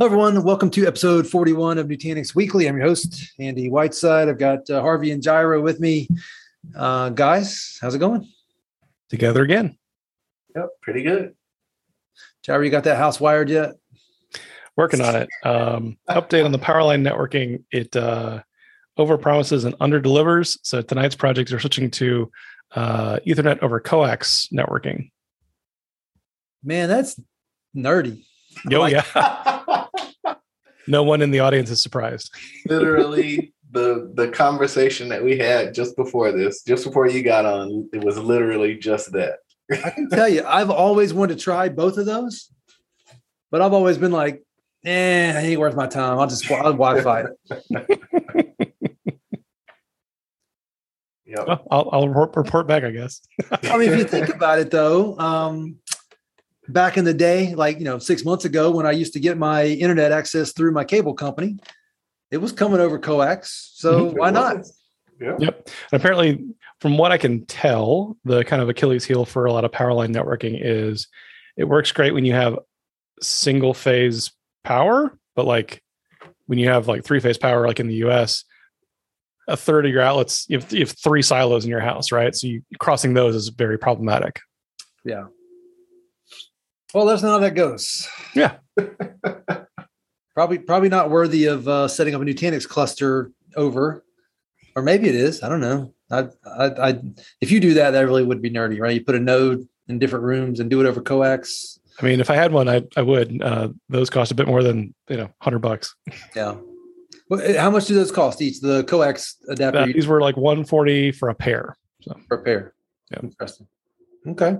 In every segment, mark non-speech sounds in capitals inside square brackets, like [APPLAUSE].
Hello, everyone. Welcome to episode 41 of Nutanix Weekly. I'm your host, Andy Whiteside. I've got uh, Harvey and Jairo with me. Uh, guys, how's it going? Together again. Yep, pretty good. Jairo, you got that house wired yet? Working on it. Um, update on the Powerline networking. It uh, over promises and underdelivers. So tonight's projects are switching to uh, Ethernet over coax networking. Man, that's nerdy. Oh, yeah. [LAUGHS] no one in the audience is surprised. literally, the the conversation that we had just before this, just before you got on, it was literally just that. I can tell you, I've always wanted to try both of those, but I've always been like, eh, it ain't worth my time. I'll just I'll Wi-Fi it. [LAUGHS] Yep. Well, I'll, I'll report, report back, I guess. I mean, if you [LAUGHS] think about it, though, um, back in the day, like you know, six months ago, when I used to get my internet access through my cable company, it was coming over coax. So Mhm. why not? Yeah. Yep. And apparently, from what I can tell, the kind of Achilles heel for a lot of power line networking is it works great when you have single phase power, but like when you have like three phase power, like in the US, a third of your outlets, you have, you have three silos in your house, right? So you crossing those is very problematic. Yeah. Well, that's not how that goes. Yeah. [LAUGHS] Probably, probably not worthy of uh, setting up a Nutanix cluster over, or maybe it is. I don't know. I, I, I, if you do that, that really would be nerdy, right? You put a node in different rooms and do it over coax. I mean, if I had one, I, I would. Uh, those cost a bit more than, you know, 100 bucks. Yeah. Well, eh, how much do those cost each? The coax adapter Uh, these were like 140 for a pair. prepare. Yeah. Interesting. Okay.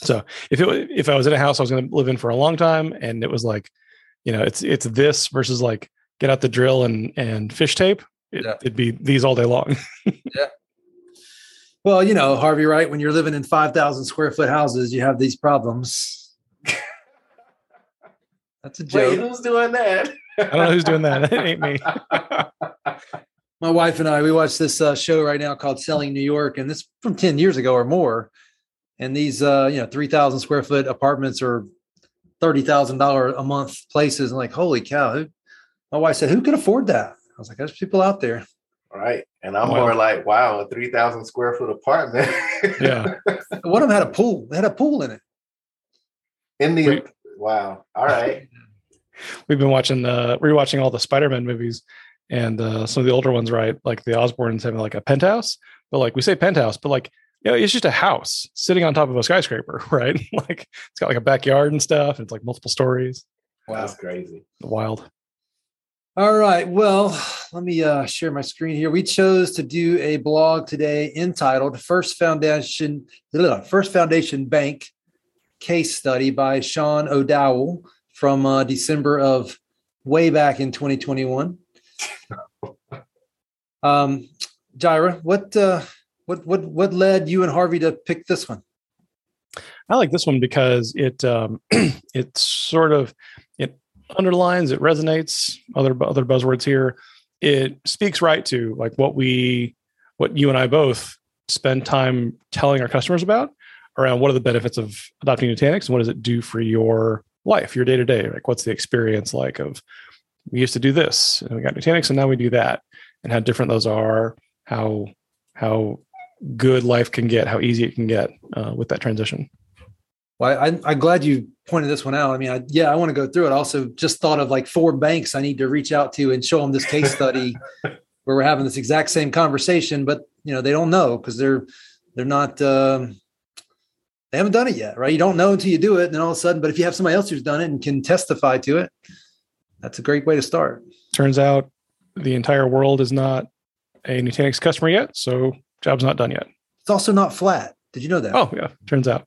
So if it if I was in a house I was going to live in for a long time, and it was like, you know, it's it's this versus like get out the drill and and fish tape, it, Yeah. it'd be these all day long. [LAUGHS] Yeah. Well, you know, Harvey, right? When you're living in 5,000 square foot houses, you have these problems. [LAUGHS] That's a Wait, joke. who's doing that? I don't know who's doing that. It ain't me. [LAUGHS] My wife and I, we watch this uh, show right now called Selling New York, and this from 10 years ago or more. And these, uh, you know, 3,000 square foot apartments or $30,000 a month places. And like, holy cow. Who, my wife said, who could afford that? I was like, there's people out there. Right. And I'm Wow. more like, wow, a 3,000 square foot apartment. Yeah. [LAUGHS] One of them had a pool. They had a pool in it. In the, We- wow. All right. [LAUGHS] We've been watching the, rewatching all the Spider-Man movies and uh some of the older ones, right? Like the Osborns having like a penthouse, but like we say penthouse, but like you know, it's just a house sitting on top of a skyscraper, [LAUGHS] right? [LAUGHS] like it's got like a backyard and stuff, and it's like multiple stories. That's crazy. Wild. All right. Well, let me uh, share my screen here. We chose to do a blog today entitled "First Foundation ugh, First Foundation Bank Case Study" by Sean O'Dowell from uh, December of way back in 2021. [LAUGHS] Um, Jairo, what uh, what what what led you and Harvey to pick this one? I like this one because it um, [CLEARS THROAT] it sort of it underlines, it resonates. Other other buzzwords here. It speaks right to like what we, what you and I both spend time telling our customers about around what are the benefits of adopting Nutanix and what does it do for your life, your day to day. Like what's the experience like of we used to do this and we got Nutanix and now we do that, and how different those are. How how good life can get, how easy it can get uh, with that transition. Well, I, I'm glad you pointed this one out. I mean, I, yeah, I want to go through it. I also just thought of like four banks I need to reach out to and show them this case study [LAUGHS] where we're having this exact same conversation, but you know they don't know because they're they're not um, they haven't done it yet, right? You don't know until you do it, and then all of a sudden. But if you have somebody else who's done it and can testify to it, that's a great way to start. Turns out the entire world is not a Nutanix customer yet, so job's not done yet. It's also not flat. Did you know that? Oh yeah, turns out.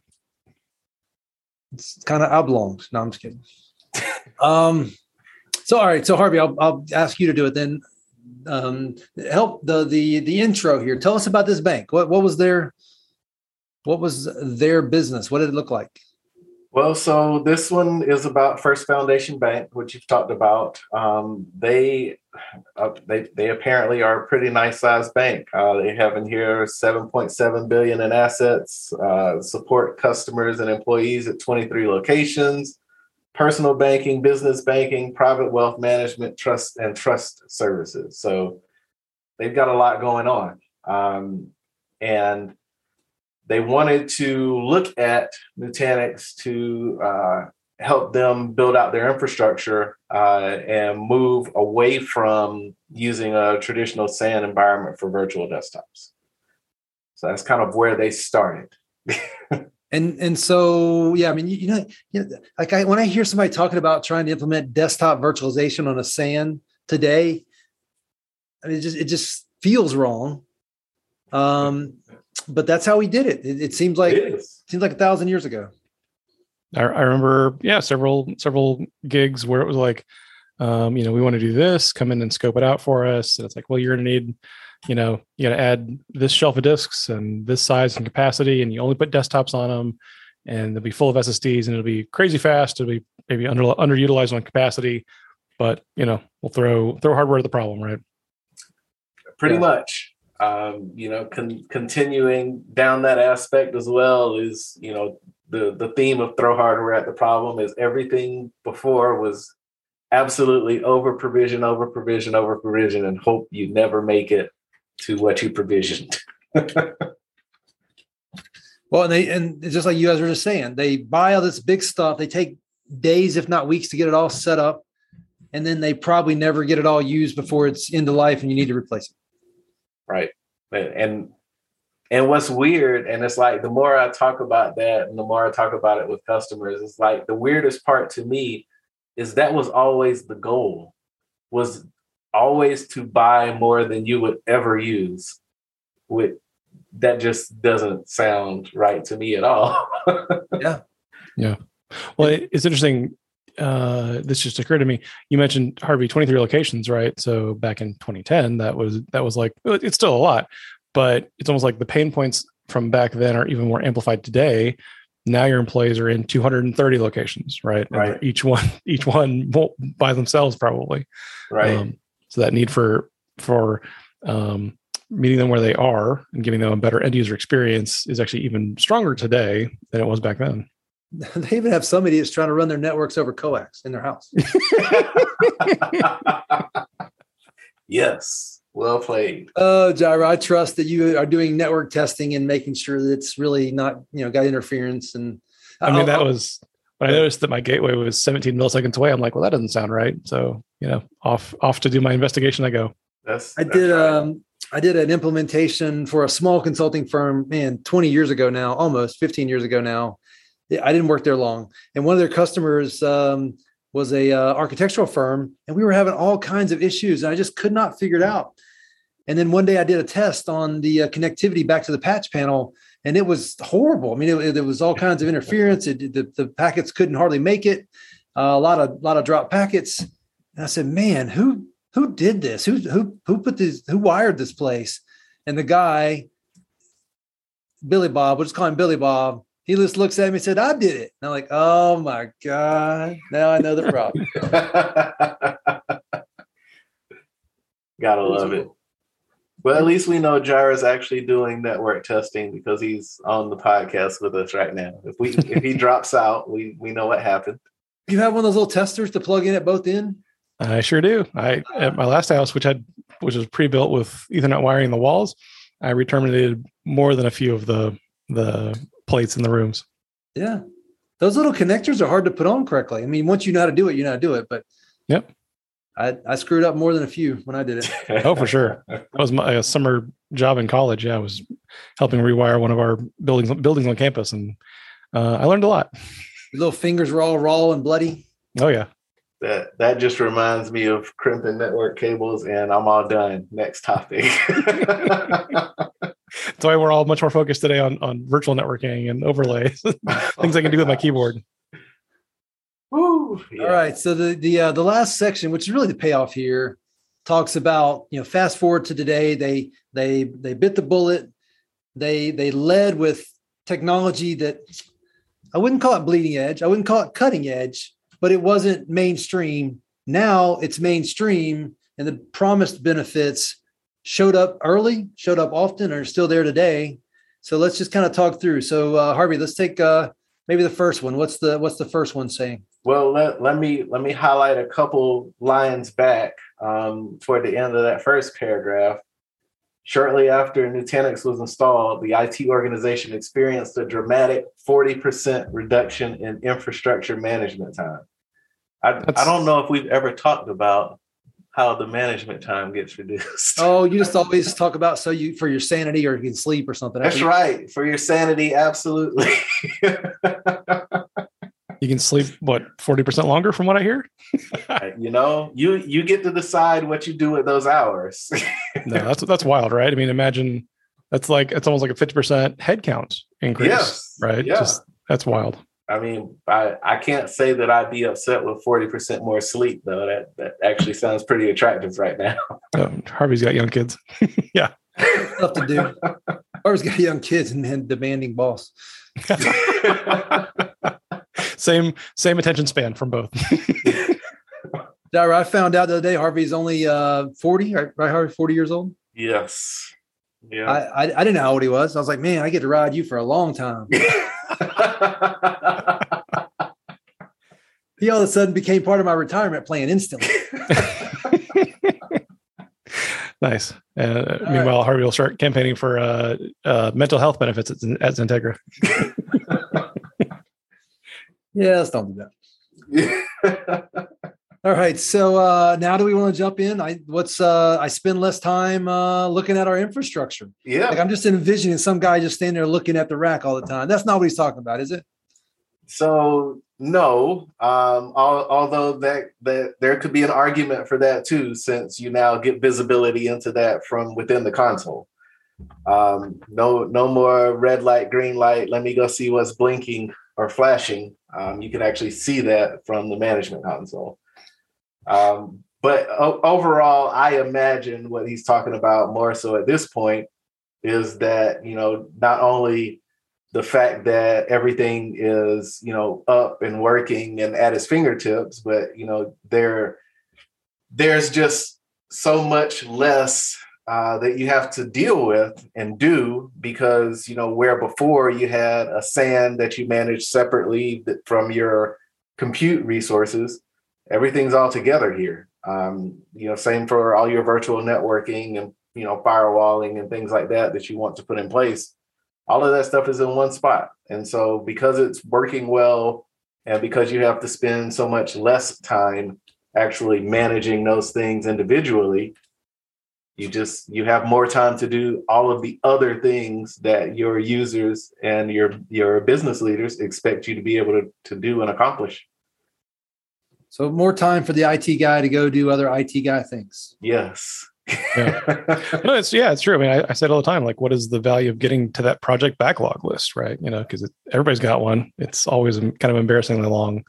It's kind of oblongs. No, I'm just kidding. um, so all right, so Harvey, I'll, I'll ask you to do it then. Um, help the the the intro here. Tell us about this bank. What what was their what was their business? What did it look like? Well, so this one is about First Foundation Bank, which you've talked about. Um, they, uh, they they apparently are a pretty nice sized bank. Uh, they have in here 7.7 billion in assets. Uh, support customers and employees at 23 locations. personal banking, business banking, private wealth management, trust and trust services. So they've got a lot going on. Um, and they wanted to look at Nutanix to uh, help them build out their infrastructure uh, and move away from using a traditional SAN environment for virtual desktops. So that's kind of where they started. [LAUGHS] and and so yeah, I mean, you, you, know, you know, like I when I hear somebody talking about trying to implement desktop virtualization on a SAN today, I mean, it just it just feels wrong. Um, but that's how we did it. It, it seems like it seems like a thousand years ago. I, I remember, yeah, several several gigs where it was like, um, you know, we want to do this, come in and scope it out for us. And it's like, well, you're going to need, you know, you got to add this shelf of disks and this size and capacity, and you only put desktops on them, and they'll be full of SSDs, and it'll be crazy fast. It'll be maybe under underutilized on capacity, but you know, we'll throw throw hardware at the problem, right? Pretty yeah. much. Um, you know, con- continuing down that aspect as well is, you know, the the theme of throw hardware at the problem is everything before was absolutely over provision, over provision, over provision, and hope you never make it to what you provisioned. [LAUGHS] well, and they and just like you guys were just saying, they buy all this big stuff. They take days, if not weeks, to get it all set up, and then they probably never get it all used before it's into life, and you need to replace it. Right, and and what's weird, and it's like the more I talk about that and the more I talk about it with customers, it's like the weirdest part to me is that was always the goal, was always to buy more than you would ever use. With that just doesn't sound right to me at all. [LAUGHS] yeah. Yeah. Well, it's interesting. Uh, this just occurred to me. You mentioned Harvey 23 locations, right? So back in 2010, that was that was like it's still a lot, but it's almost like the pain points from back then are even more amplified today. Now your employees are in 230 locations right? Right. and each one [LAUGHS] each one by themselves probably. Right. Um, so that need for for um, meeting them where they are and giving them a better end user experience is actually even stronger today than it was back then [LAUGHS] they even have some idiots trying to run their networks over coax in their house [LAUGHS] yes well played. Oh, Jairo, I trust that you are doing network testing and making sure that it's really not, you know, got interference. And I mean, that was when I noticed that my gateway was 17 milliseconds away. I'm like, well, that doesn't sound right. So, you know, off off to do my investigation. I go. That's, I did. Right. Um, I did an implementation for a small consulting firm, man, 20 years ago now, almost 15 years ago now. I didn't work there long, and one of their customers um, was a uh, architectural firm, and we were having all kinds of issues, and I just could not figure it out. And then one day I did a test on the uh, connectivity back to the patch panel, and it was horrible. I mean, it, it was all kinds of interference. It, the, the packets couldn't hardly make it. Uh, a lot of lot of drop packets. And I said, "Man, who who did this? Who who who put this? Who wired this place?" And the guy, Billy Bob, we'll just call him Billy Bob. He just looks at me and said, "I did it." And I'm like, "Oh my god!" Now I know the problem. [LAUGHS] Gotta love it. Well, at least we know is actually doing network testing because he's on the podcast with us right now. If we if he [LAUGHS] drops out, we we know what happened. You have one of those little testers to plug in at both end. I sure do. I at my last house, which had which was pre-built with Ethernet wiring in the walls, I re-terminated more than a few of the the plates in the rooms. Yeah, those little connectors are hard to put on correctly. I mean, once you know how to do it, you know how to do it. But yep, I, I screwed up more than a few when I did it. [LAUGHS] oh, for sure. That was my summer job in college. Yeah, I was helping rewire one of our buildings buildings on campus, and uh, I learned a lot. Your little fingers were all raw and bloody. Oh yeah. That that just reminds me of crimping network cables, and I'm all done. Next topic. [LAUGHS] That's why we're all much more focused today on on virtual networking and overlays, [LAUGHS] things I can do with my keyboard. Woo, yeah. All right. So the the uh, the last section, which is really the payoff here, talks about you know fast forward to today. They they they bit the bullet. They they led with technology that I wouldn't call it bleeding edge. I wouldn't call it cutting edge, but it wasn't mainstream. Now it's mainstream, and the promised benefits showed up early, showed up often, and are still there today. So let's just kind of talk through. So uh, Harvey, let's take uh, maybe the first one. What's the what's the first one saying? Well, let, let me let me highlight a couple lines back um, toward the end of that first paragraph. Shortly after Nutanix was installed, the IT organization experienced a dramatic 40% reduction in infrastructure management time. I, I don't know if we've ever talked about how the management time gets reduced. [LAUGHS] Oh, you just [LAUGHS] always talk about so you for your sanity or you can sleep or something. That's right. For your sanity, absolutely. [LAUGHS] you can sleep what 40% longer from what I hear? Uh, you know, you you get to decide what you do with those hours. no, that's that's wild, right? I mean, imagine that's like it's almost like a 50% headcount increase, yes. right? Yeah. Just that's wild. I mean, I, I can't say that I'd be upset with 40% more sleep though. That that actually sounds pretty attractive right now. oh, Harvey's got young kids. [LAUGHS] yeah. Stuff to do. Harvey's got young kids and then demanding boss. [LAUGHS] same same attention span from both. [LAUGHS] I found out the other day Harvey's only uh 40, right? Right, Harvey, 40 years old. Yes. Yeah. I, I, I didn't know how old he was. I was like, man, I get to ride you for a long time. [LAUGHS] he all of a sudden became part of my retirement plan instantly. [LAUGHS] nice. Uh, meanwhile, right. Harvey will start campaigning for uh, uh, mental health benefits at, at Xentegra. [LAUGHS] yeah, let's don't do that. All right. So uh, now do we want to jump in? I what's uh, I spend less time uh, looking at our infrastructure. Yeah. Like I'm just envisioning some guy just standing there looking at the rack all the time. That's not what he's talking about, is it? So no, um, although that that there could be an argument for that too, since you now get visibility into that from within the console. Um, no, no more red light, green light. Let me go see what's blinking or flashing. Um, you can actually see that from the management console. Um, but o- overall, I imagine what he's talking about more so at this point is that you know not only the fact that everything is you know up and working and at his fingertips but you know there there's just so much less uh, that you have to deal with and do because you know where before you had a SAN that you managed separately from your compute resources everything's all together here um, you know same for all your virtual networking and you know firewalling and things like that that you want to put in place all of that stuff is in one spot. And so because it's working well and because you have to spend so much less time actually managing those things individually, you just you have more time to do all of the other things that your users and your your business leaders expect you to be able to, to do and accomplish. So more time for the IT guy to go do other IT guy things. Yes yeah. [LAUGHS] no, it's yeah, it's true. I mean, I, I said all the time, like, what is the value of getting to that project backlog list, right? You know, because everybody's got one. It's always kind of embarrassingly long,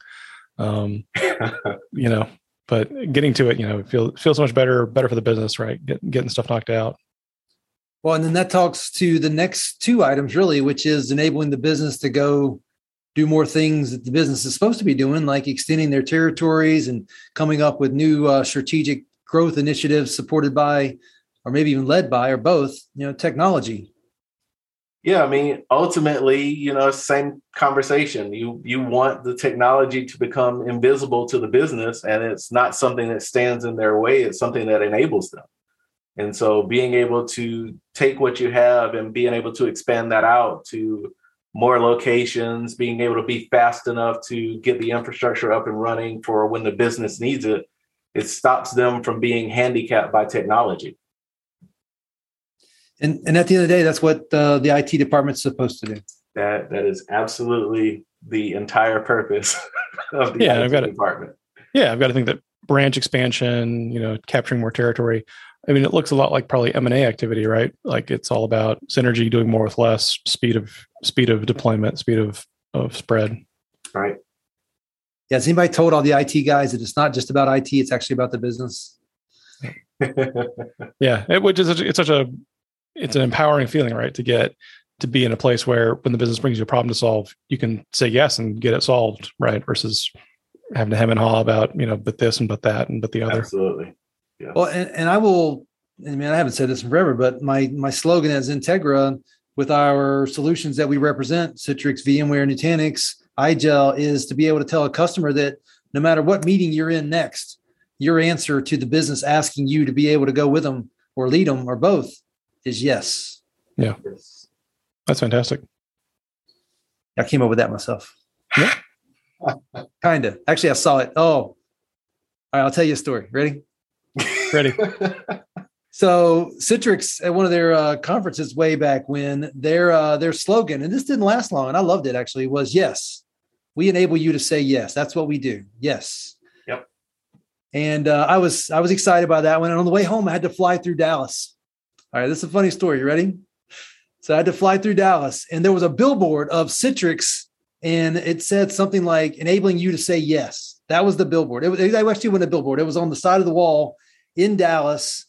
um, [LAUGHS] you know. But getting to it, you know, feel feels so much better, better for the business, right? Get, getting stuff knocked out. Well, and then that talks to the next two items, really, which is enabling the business to go do more things that the business is supposed to be doing, like extending their territories and coming up with new uh, strategic growth initiatives supported by or maybe even led by or both you know technology. Yeah i mean ultimately you know same conversation. You you want the technology to become invisible to the business and it's not something that stands in their way. It's something that enables them. And so being able to take what you have and being able to expand that out to more locations being able to be fast enough to get the infrastructure up and running for when the business needs it it stops them from being handicapped by technology. And, and at the end of the day, that's what uh, the IT department's supposed to do. That that is absolutely the entire purpose [LAUGHS] of the yeah, IT I've got department. To, yeah, I've got to think that branch expansion, you know, capturing more territory. I mean, it looks a lot like probably M and A activity, right? Like it's all about synergy, doing more with less, speed of speed of deployment, speed of of spread. Right. Yeah, has anybody told all the IT guys that it's not just about IT; it's actually about the business? [LAUGHS] yeah, it, which is it's such a it's an empowering feeling, right? To get to be in a place where when the business brings you a problem to solve, you can say yes and get it solved, right? Versus having to hem and haw about you know, but this and but that and but the other. Absolutely. Yeah. Well, and, and I will. I mean, I haven't said this in forever, but my my slogan is Xentegra with our solutions that we represent: Citrix, VMware, Nutanix, IGEL is to be able to tell a customer that no matter what meeting you're in next, your answer to the business asking you to be able to go with them or lead them or both is yes. Yeah. That's fantastic. I came up with that myself. Yeah. [LAUGHS] kind of. Actually, I saw it. Oh, all right. I'll tell you a story. Ready? Ready. [LAUGHS] so Citrix at one of their uh, conferences way back when their uh, their slogan, and this didn't last long, and I loved it actually, was yes. We enable you to say yes. That's what we do. Yes. Yep. And uh, I was I was excited by that one. And on the way home, I had to fly through Dallas. All right, this is a funny story. You ready? So I had to fly through Dallas, and there was a billboard of Citrix, and it said something like enabling you to say yes. That was the billboard. It, was, it actually wasn't a billboard. It was on the side of the wall in Dallas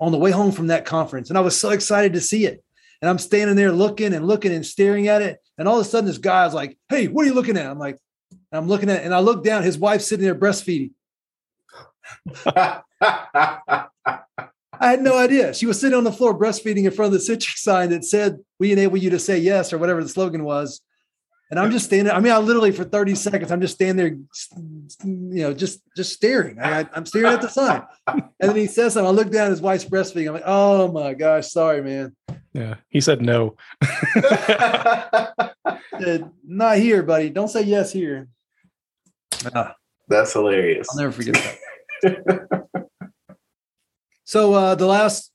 on the way home from that conference. And I was so excited to see it. And I'm standing there looking and looking and staring at it. And all of a sudden, this guy's like, Hey, what are you looking at? I'm like, I'm looking at, it, and I look down, his wife's sitting there breastfeeding. I had no idea. She was sitting on the floor breastfeeding in front of the Citrix sign that said, We enable you to say yes, or whatever the slogan was. And I'm just standing. I mean, I literally for 30 seconds, I'm just standing there, you know, just just staring. I, am staring at the sign. And then he says something. I look down, at his wife's breastfeeding. I'm like, oh my gosh, sorry, man. Yeah. He said no. [LAUGHS] said, Not here, buddy. Don't say yes here. Ah, That's hilarious. I'll never forget that. [LAUGHS] So uh, the last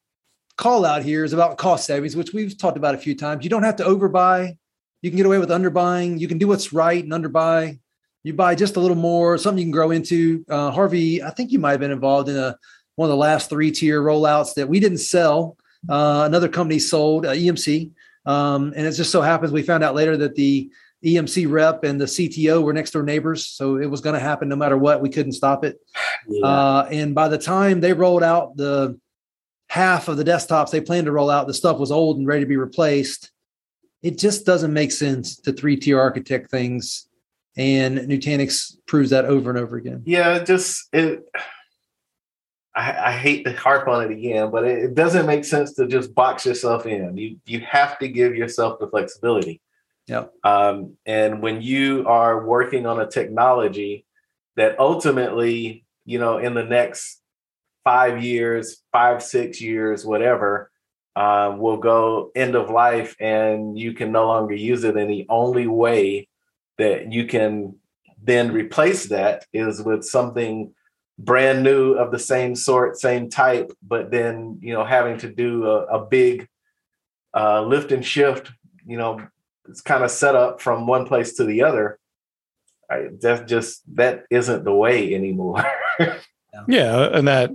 call out here is about cost savings, which we've talked about a few times. You don't have to overbuy. You can get away with underbuying. You can do what's right and underbuy. You buy just a little more, something you can grow into. Uh, Harvey, I think you might have been involved in a one of the last three tier rollouts that we didn't sell. Uh, another company sold uh, EMC, um, and it just so happens we found out later that the EMC rep and the CTO were next door neighbors, so it was going to happen no matter what. We couldn't stop it. Yeah. Uh, and by the time they rolled out the half of the desktops they planned to roll out, the stuff was old and ready to be replaced. It just doesn't make sense to three tier architect things, and Nutanix proves that over and over again. Yeah, just it. I, I, hate to harp on it again, but it, it doesn't make sense to just box yourself in. You you have to give yourself the flexibility. Yeah. Um, and when you are working on a technology that ultimately, you know, in the next five years, five, six years, whatever, um, will go end of life and you can no longer use it. And the only way that you can then replace that is with something brand new of the same sort, same type, but then, you know, having to do a, a big uh, lift and shift, you know, it's kind of set up from one place to the other. I, that's just that isn't the way anymore. [LAUGHS] yeah, and that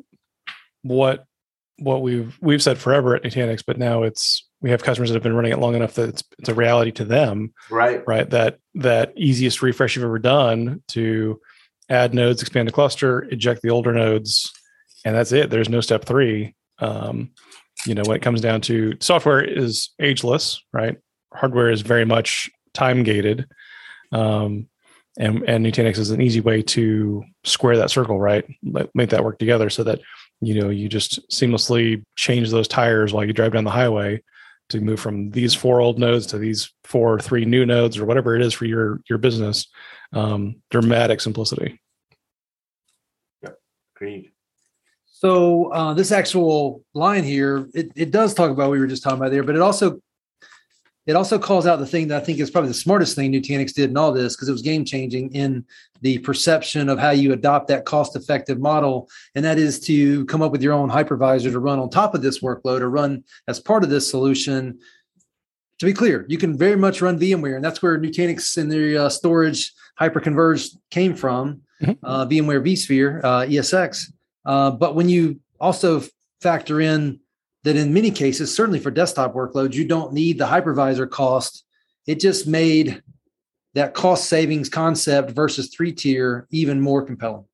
what what we've we've said forever at Nutanix, but now it's we have customers that have been running it long enough that it's it's a reality to them. Right. Right. That that easiest refresh you've ever done to add nodes, expand a cluster, eject the older nodes, and that's it. There's no step three. Um, you know, when it comes down to software is ageless, right? hardware is very much time gated. Um, and, and Nutanix is an easy way to square that circle, right? Make that work together so that you know you just seamlessly change those tires while you drive down the highway to move from these four old nodes to these four or three new nodes or whatever it is for your your business. Um, dramatic simplicity. Yep, agreed. So uh, this actual line here, it, it does talk about what we were just talking about there, but it also it also calls out the thing that I think is probably the smartest thing Nutanix did in all this because it was game changing in the perception of how you adopt that cost effective model. And that is to come up with your own hypervisor to run on top of this workload or run as part of this solution. To be clear, you can very much run VMware, and that's where Nutanix and their uh, storage hyperconverged came from, mm-hmm. uh, VMware vSphere, uh, ESX. Uh, but when you also factor in that in many cases, certainly for desktop workloads, you don't need the hypervisor cost. It just made that cost savings concept versus three tier even more compelling.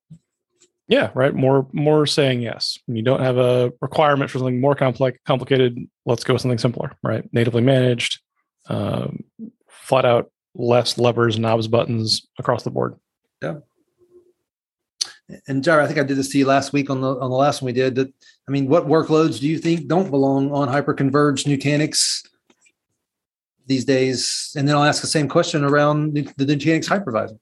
Yeah, right. More more saying yes. When You don't have a requirement for something more complex, complicated. Let's go with something simpler, right? Natively managed, um, flat out less levers, knobs, buttons across the board. Yeah and Jairo, I think I did this to you last week on the on the last one we did. That I mean, what workloads do you think don't belong on hyperconverged Nutanix? these days? And then I'll ask the same question around the, Nutanix hypervisor.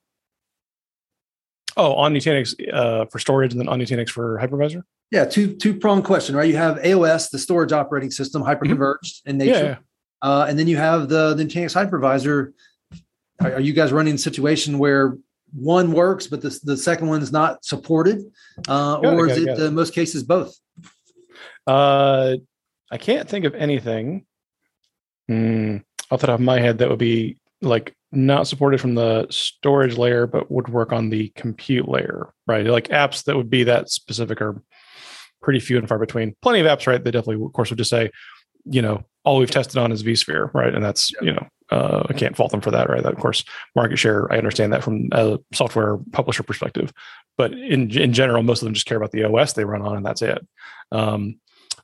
Oh, on Nutanix uh, for storage and then on Nutanix for hypervisor? Yeah, two two prong question, right? You have AOS, the storage operating system, hyperconverged mm-hmm. in nature. Yeah, yeah. Uh, and then you have the, the Nutanix hypervisor. Are, are, you guys running a situation where one works, but the, the second one is not supported? Uh, or is it, it, in most cases both? Uh, I can't think of anything mm, off the top of my head that would be like not supported from the storage layer, but would work on the compute layer, right? Like apps that would be that specific are pretty few and far between. Plenty of apps, right? They definitely, of course, would just say, you know, all we've tested on is vSphere, right? And that's, yeah. you know, uh, I can't fault them for that, right? That, of course, market share, I understand that from a software publisher perspective. But in in general, most of them just care about the OS they run on, and that's it. Um,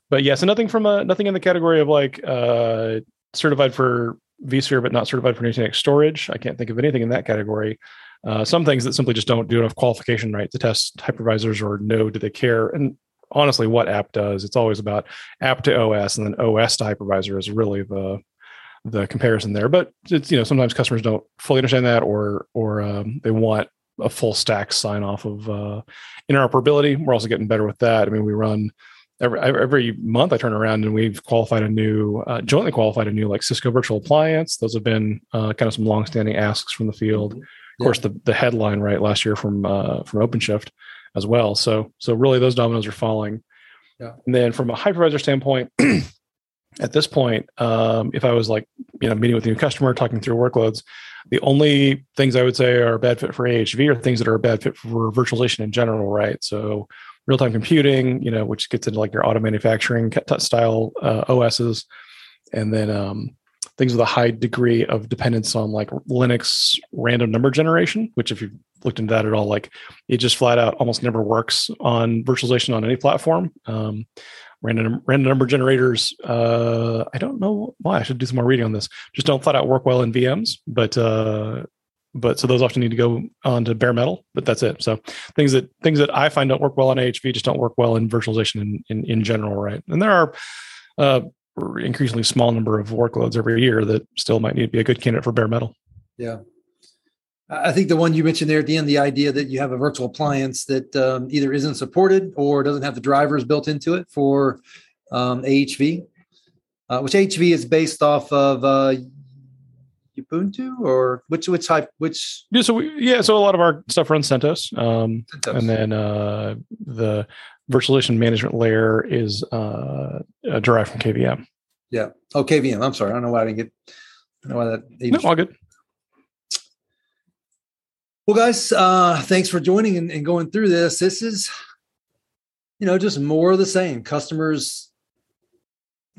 but yeah, so nothing from a nothing in the category of like uh, certified for vSphere, but not certified for Nutanix storage. I can't think of anything in that category. Uh, some things that simply just don't do enough qualification right to test hypervisors or no, do they care. And honestly, what app does, it's always about app to OS, and then OS to hypervisor is really the the comparison there. But it's you know sometimes customers don't fully understand that, or or um, they want a full stack sign off of uh, interoperability. We're also getting better with that. I mean, we run every every month I turn around and we've qualified a new uh, jointly qualified a new like Cisco virtual appliance. Those have been uh, kind of some longstanding asks from the field. Mm-hmm. Of course, the the headline right last year from uh, from OpenShift as well. So so really those dominoes are falling. Yeah. And then from a hypervisor standpoint, [CLEARS THROAT] at this point, um, if I was like you know meeting with a new customer, talking through workloads, the only things I would say are a bad fit for AHV are things that are a bad fit for virtualization in general, right? So real time computing, you know, which gets into like your auto manufacturing style uh, OSs, and then um, things with a high degree of dependence on like Linux random number generation, which if you've looked into that at all, like it just flat out almost never works on virtualization on any platform. Um, random random number generators, uh, I don't know why I should do some more reading on this. Just don't flat out work well in VMs, but uh, but so those often need to go on to bare metal but that's it so things that things that i find don't work well on ahv just don't work well in virtualization in in, in general right and there are uh increasingly small number of workloads every year that still might need to be a good candidate for bare metal. Yeah. I think the one you mentioned there at the end the idea that you have a virtual appliance that um, either isn't supported or doesn't have the drivers built into it for um, ahv uh, which ahv is based off of uh, Ubuntu or which which type which yeah so we, yeah so a lot of our stuff runs CentOS, um, CentOS. and then uh, the virtualization management layer is uh, derived from KVM. Yeah. Oh, KVM. I'm sorry. I don't know why I didn't get. I know why that. No, all good. Well, guys, uh, thanks for joining and, and going through this. This is, you know, just more of the same. Customers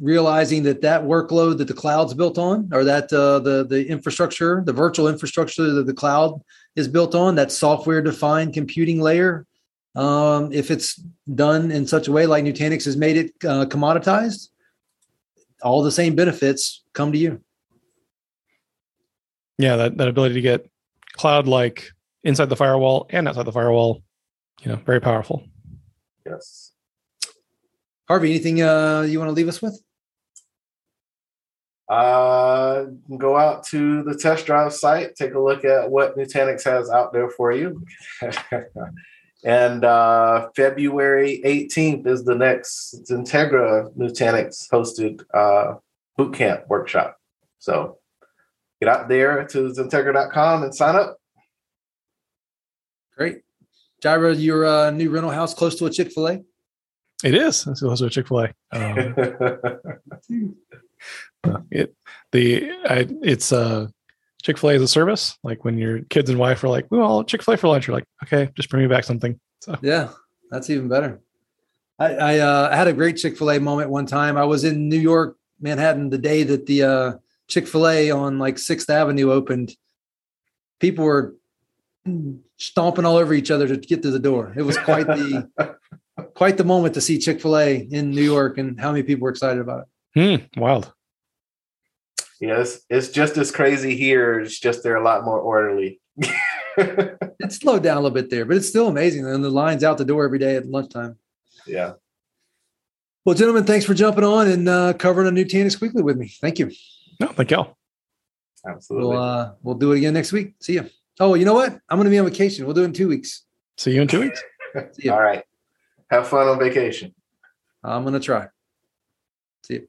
realizing that that workload that the cloud's built on or that uh, the the infrastructure the virtual infrastructure that the cloud is built on that software defined computing layer um, if it's done in such a way like nutanix has made it uh, commoditized all the same benefits come to you. Yeah that, that ability to get cloud like inside the firewall and outside the firewall you know very powerful. Yes harvey anything uh, you want to leave us with uh, go out to the test drive site, take a look at what Nutanix has out there for you. [LAUGHS] and uh, February 18th is the next Xentegra Nutanix hosted uh, bootcamp workshop. So get out there to xentegra.com and sign up. Great. Jairo, your uh, new rental house close to a Chick fil A? It is. It's to a Chick fil A. Um, [LAUGHS] it the I, it's uh Chick Fil A as a service. Like when your kids and wife are like, "Well, Chick Fil A for lunch," you're like, "Okay, just bring me back something." So yeah, that's even better. I I, uh, had a great Chick Fil A moment one time. I was in New York, Manhattan, the day that the uh, Chick Fil A on like Sixth Avenue opened. People were stomping all over each other to get to the door. It was quite the [LAUGHS] quite the moment to see Chick Fil A in New York and how many people were excited about it. Hmm, wild. Yes, it's just as crazy here. It's just they're a lot more orderly. [LAUGHS] it slowed down a little bit there, but it's still amazing. And the lines out the door every day at lunchtime. Yeah. Well, gentlemen, thanks for jumping on and uh, covering a Nutanix Weekly with me. Thank you. No, thank y'all. Absolutely. We'll, uh, we'll do it again next week. See you. Oh, you know what? I'm going to be on vacation. We'll do it in two weeks. See you in two weeks. [LAUGHS] All right. Have fun on vacation. I'm going to try. See you.